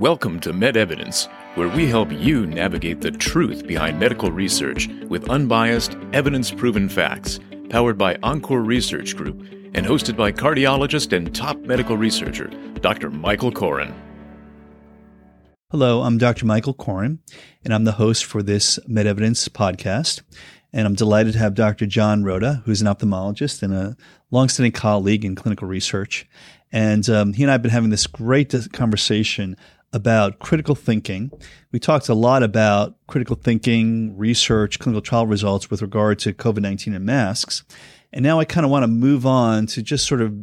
Welcome to MedEvidence, where we help you navigate the truth behind medical research with unbiased, evidence proven facts, powered by Encore Research Group and hosted by cardiologist and top medical researcher, Dr. Michael Koren. Hello, I'm Dr. Michael Koren, and I'm the host for this MedEvidence podcast. And I'm delighted to have Dr. John Rowda, who's an ophthalmologist and a longstanding colleague in clinical research. And um, he and I have been having this great conversation about critical thinking. We talked a lot about critical thinking, research, clinical trial results with regard to COVID 19 and masks. And now I kind of want to move on to just sort of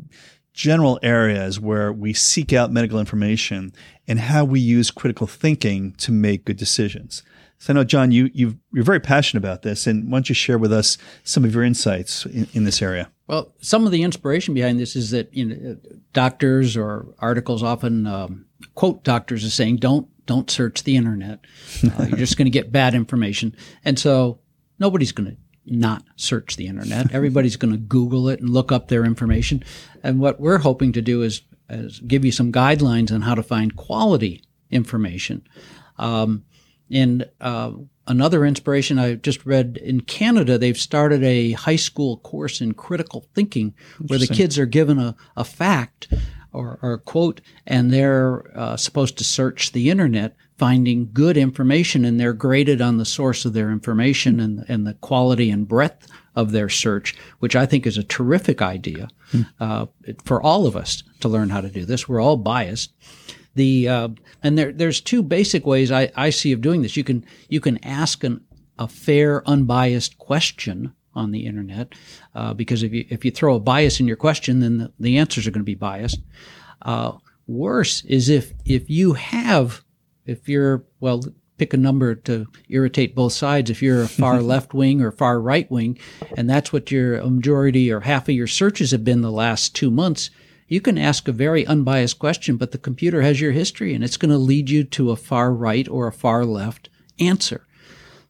general areas where we seek out medical information and how we use critical thinking to make good decisions. So I know, John, you, you are very passionate about this, and why don't you share with us some of your insights in, in this area? Well, some of the inspiration behind this is that you know, doctors or articles often um, quote doctors as saying, "Don't don't search the internet. Uh, you're just going to get bad information." And so nobody's going to not search the internet. Everybody's going to Google it and look up their information. And what we're hoping to do is, is give you some guidelines on how to find quality information. Um, and uh, another inspiration I just read in Canada, they've started a high school course in critical thinking where the kids are given a, a fact or, or quote and they're uh, supposed to search the internet finding good information and they're graded on the source of their information and, and the quality and breadth of their search, which I think is a terrific idea uh, for all of us to learn how to do this. We're all biased. The uh, and there there's two basic ways I, I see of doing this. You can you can ask an, a fair, unbiased question on the internet, uh, because if you if you throw a bias in your question, then the, the answers are going to be biased. Uh, worse is if if you have if you're well pick a number to irritate both sides if you're a far left wing or far right wing and that's what your majority or half of your searches have been the last two months you can ask a very unbiased question, but the computer has your history and it's going to lead you to a far right or a far left answer.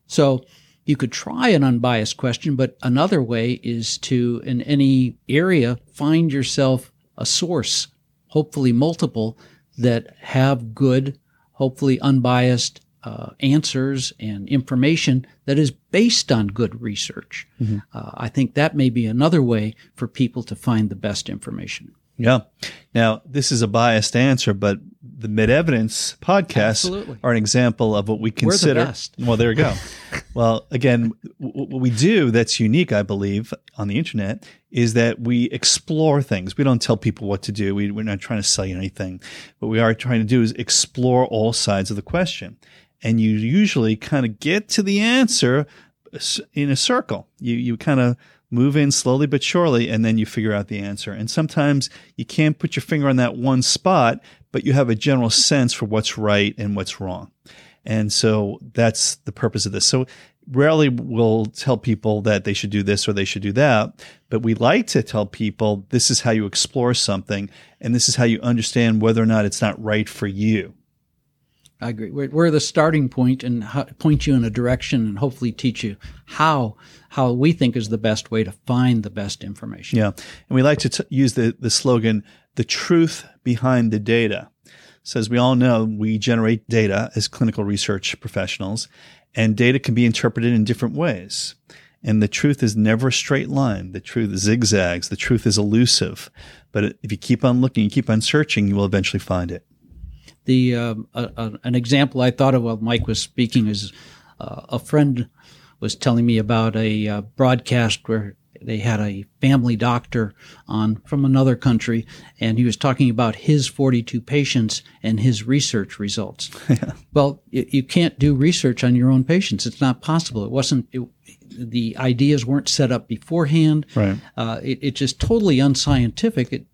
So you could try an unbiased question, but another way is to, in any area, find yourself a source, hopefully multiple, that have good, hopefully unbiased uh, answers and information that is based on good research. Mm-hmm. Uh, I think that may be another way for people to find the best information. Yeah. Now, this is a biased answer, but the MedEvidence podcasts Absolutely. are an example of what we consider. The. Well, there you go. well, again, what we do that's unique, I believe, on the internet is that we explore things. We don't tell people what to do. We, we're not trying to sell you anything. What we are trying to do is explore all sides of the question. And you usually kind of get to the answer in a circle. You, you kind of move in slowly but surely, and then you figure out the answer. And sometimes you can't put your finger on that one spot, but you have a general sense for what's right and what's wrong. And so that's the purpose of this. So rarely we'll tell people that they should do this or they should do that, but we like to tell people this is how you explore something and this is how you understand whether or not it's not right for you. I agree. We're, we're the starting point and point you in a direction and hopefully teach you how how we think is the best way to find the best information. Yeah, and we like to t- use the the slogan "the truth behind the data." So as we all know, we generate data as clinical research professionals, and data can be interpreted in different ways. And the truth is never a straight line. The truth zigzags. The truth is elusive. But if you keep on looking, you keep on searching, you will eventually find it the uh, an example I thought of while Mike was speaking is uh, a friend was telling me about a uh, broadcast where they had a family doctor on from another country, and he was talking about his 42 patients and his research results. Yeah. Well, you, you, can't do research on your own patients; it's not possible. It wasn't. It, the ideas weren't set up beforehand. Right. Uh, it, it's just totally unscientific. It,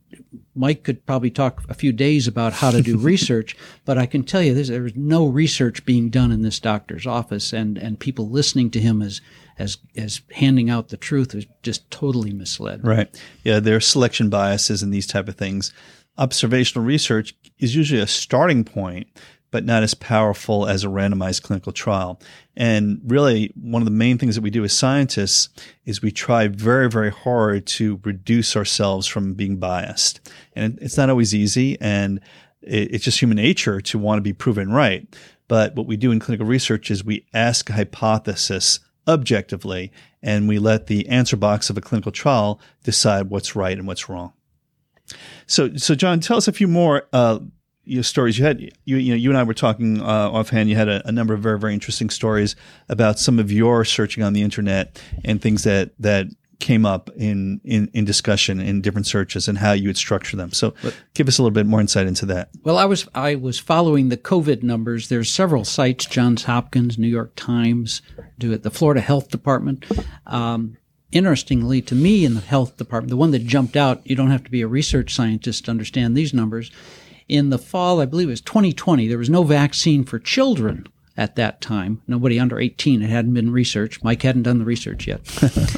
Mike could probably talk a few days about how to do research, but I can tell you this, there's no research being done in this doctor's office and, and people listening to him as, as, as handing out the truth is just totally misled. Right. Yeah. There are selection biases and these type of things. Observational research is usually a starting point, but not as powerful as a randomized clinical trial. And really, one of the main things that we do as scientists is we try very, very hard to reduce ourselves from being biased. And it's not always easy. And it's just human nature to want to be proven right. But what we do in clinical research is we ask a hypothesis objectively, and we let the answer box of a clinical trial decide what's right and what's wrong. So, so John, tell us a few more uh, your stories. You had you you know you and I were talking uh, offhand. You had a, a, number of very very interesting stories about some of your searching on the internet and things that that came up in, in, in discussion in different searches and how you would structure them. So but, give us a little bit more insight into that. Well, I was I was following the COVID numbers. There's several sites: Johns Hopkins, New York Times, do it, the Florida Health Department. Um, interestingly, to me, in the health department, the one that jumped out, you don't have to be a research scientist to understand these numbers. In the fall, I believe it was 2020, there was no vaccine for children at that time. Nobody under 18. It hadn't been researched. Mike hadn't done the research yet.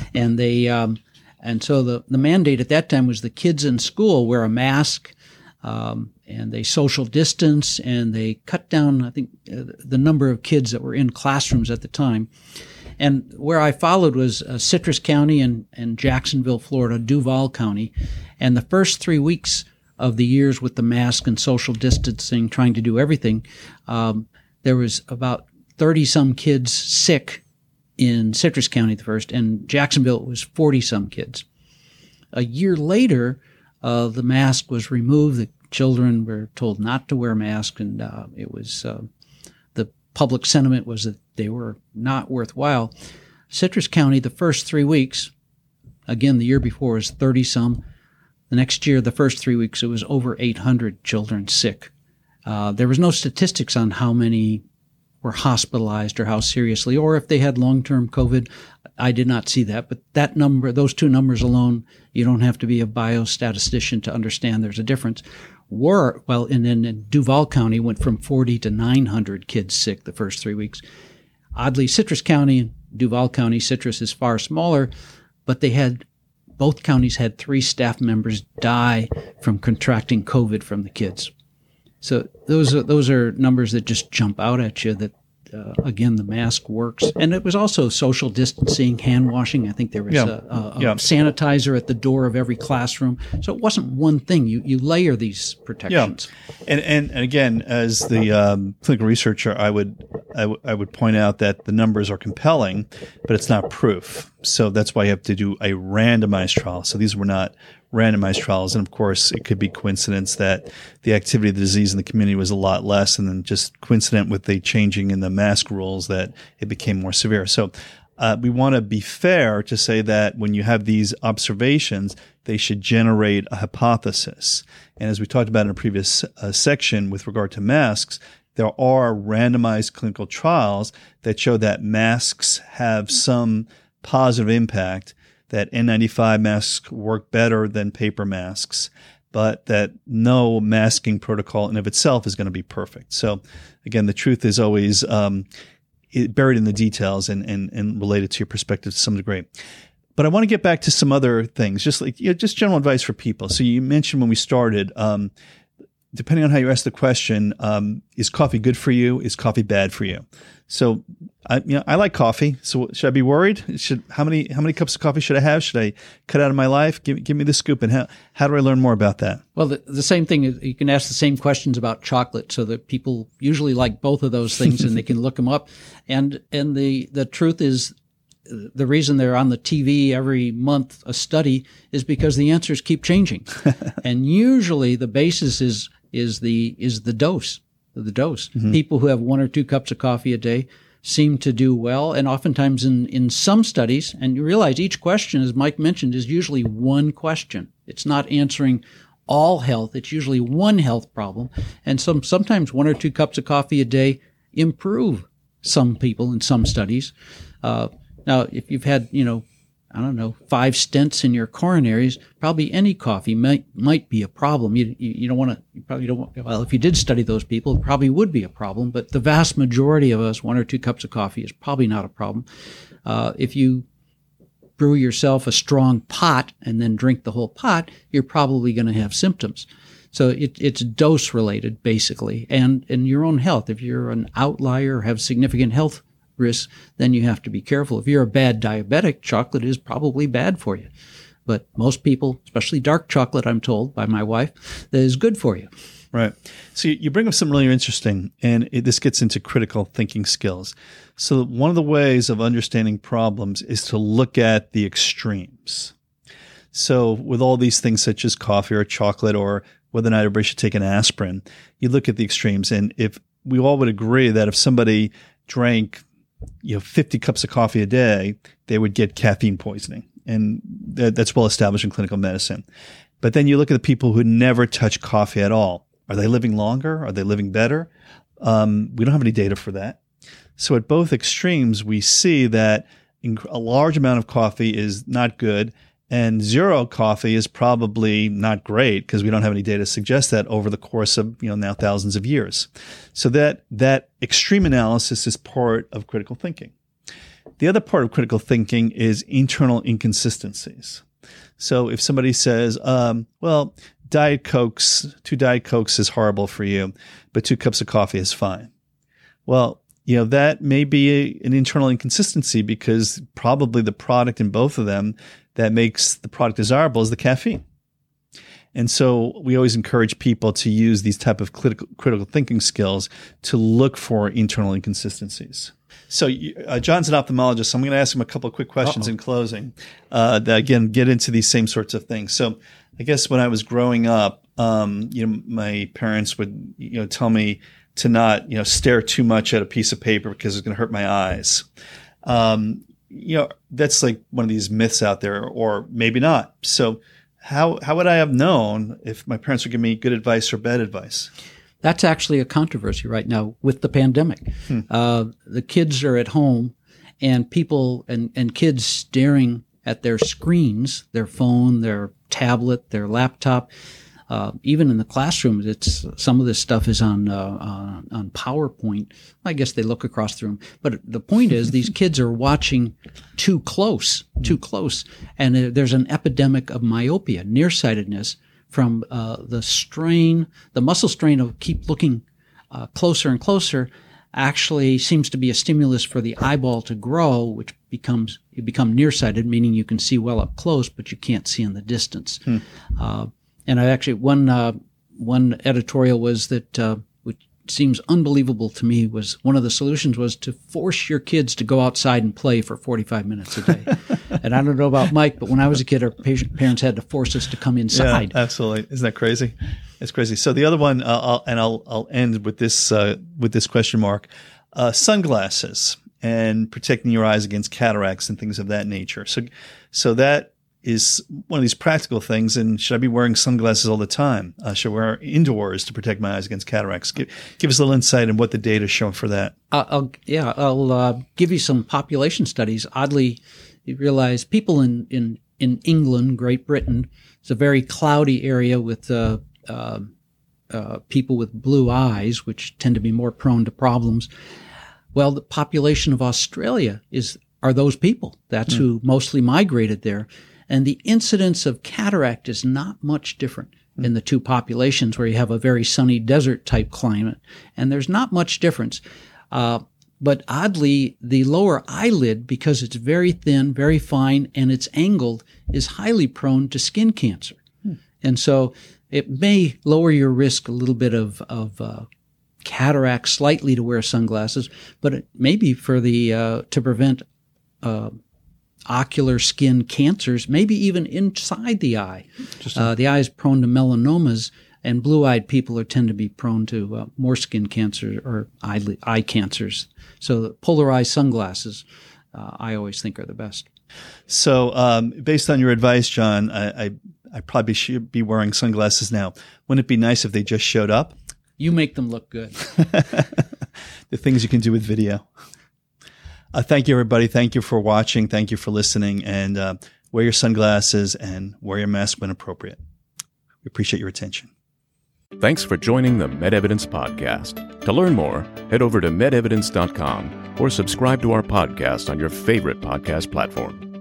and they, um, and so the, the mandate at that time was the kids in school wear a mask, um, and they social distance and they cut down, I think, uh, the number of kids that were in classrooms at the time. And where I followed was uh, Citrus County and, and Jacksonville, Florida, Duval County. And the first three weeks of the years with the mask and social distancing, trying to do everything, um, there was about 30 some kids sick in Citrus County the first, and Jacksonville it was 40 some kids. A year later, uh, the mask was removed. The children were told not to wear masks, and uh, it was uh, the public sentiment was that they were not worthwhile. Citrus County, the first three weeks, again, the year before was 30 some. The next year, the first three weeks, it was over 800 children sick. Uh, there was no statistics on how many were hospitalized or how seriously, or if they had long-term COVID. I did not see that, but that number, those two numbers alone, you don't have to be a biostatistician to understand there's a difference. Were well, and then in Duval County went from 40 to 900 kids sick the first three weeks. Oddly, Citrus County Duval County, Citrus is far smaller, but they had both counties had three staff members die from contracting COVID from the kids. So those are, those are numbers that just jump out at you that uh, again, the mask works. And it was also social distancing, hand washing. I think there was yeah. a, a, yeah. sanitizer at the door of every classroom. So it wasn't one thing. You, you layer these protections. Yeah. And, and, and again, as the um, clinical researcher, I would, I, w- I would point out that the numbers are compelling, but it's not proof. So that's why you have to do a randomized trial. So these were not randomized trials. And of course, it could be coincidence that the activity of the disease in the community was a lot less, and then just coincident with the changing in the mask rules that it became more severe. So uh, we want to be fair to say that when you have these observations, they should generate a hypothesis. And as we talked about in a previous uh, section with regard to masks, there are randomized clinical trials that show that masks have some positive impact that N95 masks work better than paper masks, but that no masking protocol in of itself is going to be perfect. So again, the truth is always um, buried in the details and, and, and related to your perspective to some degree. But I want to get back to some other things, just like you know, just general advice for people. So you mentioned when we started, um, depending on how you ask the question, um, is coffee good for you? Is coffee bad for you? So, I, you know, I like coffee. So, should I be worried? Should how many how many cups of coffee should I have? Should I cut out of my life? Give give me the scoop. And how how do I learn more about that? Well, the, the same thing you can ask the same questions about chocolate, so that people usually like both of those things, and they can look them up. And and the the truth is the reason they're on the TV every month a study is because the answers keep changing. and usually the basis is is the is the dose the dose. Mm-hmm. People who have one or two cups of coffee a day seem to do well. And oftentimes in, in some studies, and you realize each question, as Mike mentioned, is usually one question. It's not answering all health. It's usually one health problem. And some, sometimes one or two cups of coffee a day improve some people in some studies. Uh, now, if you've had, you know, I don't know, five stents in your coronaries, probably any coffee might might be a problem. You you, you don't want to. You probably don't. Want, well, if you did study those people, it probably would be a problem. But the vast majority of us, one or two cups of coffee is probably not a problem. Uh, if you brew yourself a strong pot and then drink the whole pot, you're probably going to have symptoms. So it, it's dose related basically, and in your own health. If you're an outlier, have significant health risks, then you have to be careful. If you're a bad diabetic, chocolate is probably bad for you. But most people, especially dark chocolate, I'm told by my wife, that is good for you. Right. So you bring up some really interesting, and it, this gets into critical thinking skills. So one of the ways of understanding problems is to look at the extremes. So with all these things such as coffee or chocolate or whether or not everybody should take an aspirin, you look at the extremes. And if we all would agree that if somebody drank, you know, 50 cups of coffee a day, they would get caffeine poisoning. And that, that's well established in clinical medicine. But then you look at the people who never touch coffee at all. Are they living longer? Are they living better? Um, we don't have any data for that. So at both extremes, we see that a large amount of coffee is not good and zero coffee is probably not great because we don't have any data to suggest that over the course of, you know, now thousands of years. So that, that extreme analysis is part of critical thinking. The other part of critical thinking is internal inconsistencies. So if somebody says, um, well, Diet Cokes, two Diet Cokes is horrible for you, but two cups of coffee is fine. Well, you know, that may be a, an internal inconsistency because probably the product in both of them that makes the product desirable is the caffeine. And so we always encourage people to use these type of critical, critical thinking skills to look for internal inconsistencies. So uh, John's an ophthalmologist. So I'm going to ask him a couple of quick questions Uh-oh. in closing uh, that again get into these same sorts of things. So I guess when I was growing up, um, you know, my parents would you know tell me to not you know stare too much at a piece of paper because it's going to hurt my eyes. Um, you know, that's like one of these myths out there, or maybe not. So, how how would I have known if my parents would give me good advice or bad advice? That's actually a controversy right now with the pandemic. Hmm. Uh, the kids are at home, and people and and kids staring at their screens, their phone, their tablet, their laptop uh, even in the classroom, it's some of this stuff is on uh, uh, on PowerPoint. I guess they look across the room, but the point is these kids are watching too close, too close, and there's an epidemic of myopia, nearsightedness from uh, the strain, the muscle strain of keep looking uh, closer and closer. Actually, seems to be a stimulus for the eyeball to grow, which becomes you become nearsighted, meaning you can see well up close, but you can't see in the distance. Hmm. Uh, and I actually one uh, one editorial was that uh, which seems unbelievable to me was one of the solutions was to force your kids to go outside and play for 45 minutes a day. and I don't know about Mike, but when I was a kid, our patient, parents had to force us to come inside. Yeah, absolutely. Isn't that crazy? It's crazy. So the other one, uh, I'll, and I'll I'll end with this uh, with this question mark: uh, sunglasses and protecting your eyes against cataracts and things of that nature. So so that is one of these practical things. And should I be wearing sunglasses all the time? Uh, should I wear indoors to protect my eyes against cataracts? Give, give us a little insight on what the data show for that. Uh, I'll, yeah, I'll uh, give you some population studies. Oddly, you realize people in, in, in England, Great Britain, it's a very cloudy area with uh, uh, uh, people with blue eyes, which tend to be more prone to problems. Well, the population of Australia is are those people. That's mm. who mostly migrated there. And the incidence of cataract is not much different in the two populations where you have a very sunny desert type climate. And there's not much difference. Uh, but oddly, the lower eyelid, because it's very thin, very fine, and it's angled, is highly prone to skin cancer. Hmm. And so it may lower your risk a little bit of, of uh, cataract slightly to wear sunglasses, but it may be for the uh, to prevent uh, ocular skin cancers, maybe even inside the eye. Uh, the eye is prone to melanomas, and blue-eyed people are tend to be prone to uh, more skin cancer or eye, eye cancers. So polarized sunglasses, uh, I always think are the best. So, um, based on your advice, John, I, I, I probably should be wearing sunglasses now. Wouldn't it be nice if they just showed up? You make them look good. the things you can do with video. Uh, thank you, everybody. Thank you for watching. Thank you for listening. And uh, wear your sunglasses and wear your mask when appropriate. We appreciate your attention. Thanks for joining the MedEvidence Podcast. To learn more, head over to medevidence.com or subscribe to our podcast on your favorite podcast platform.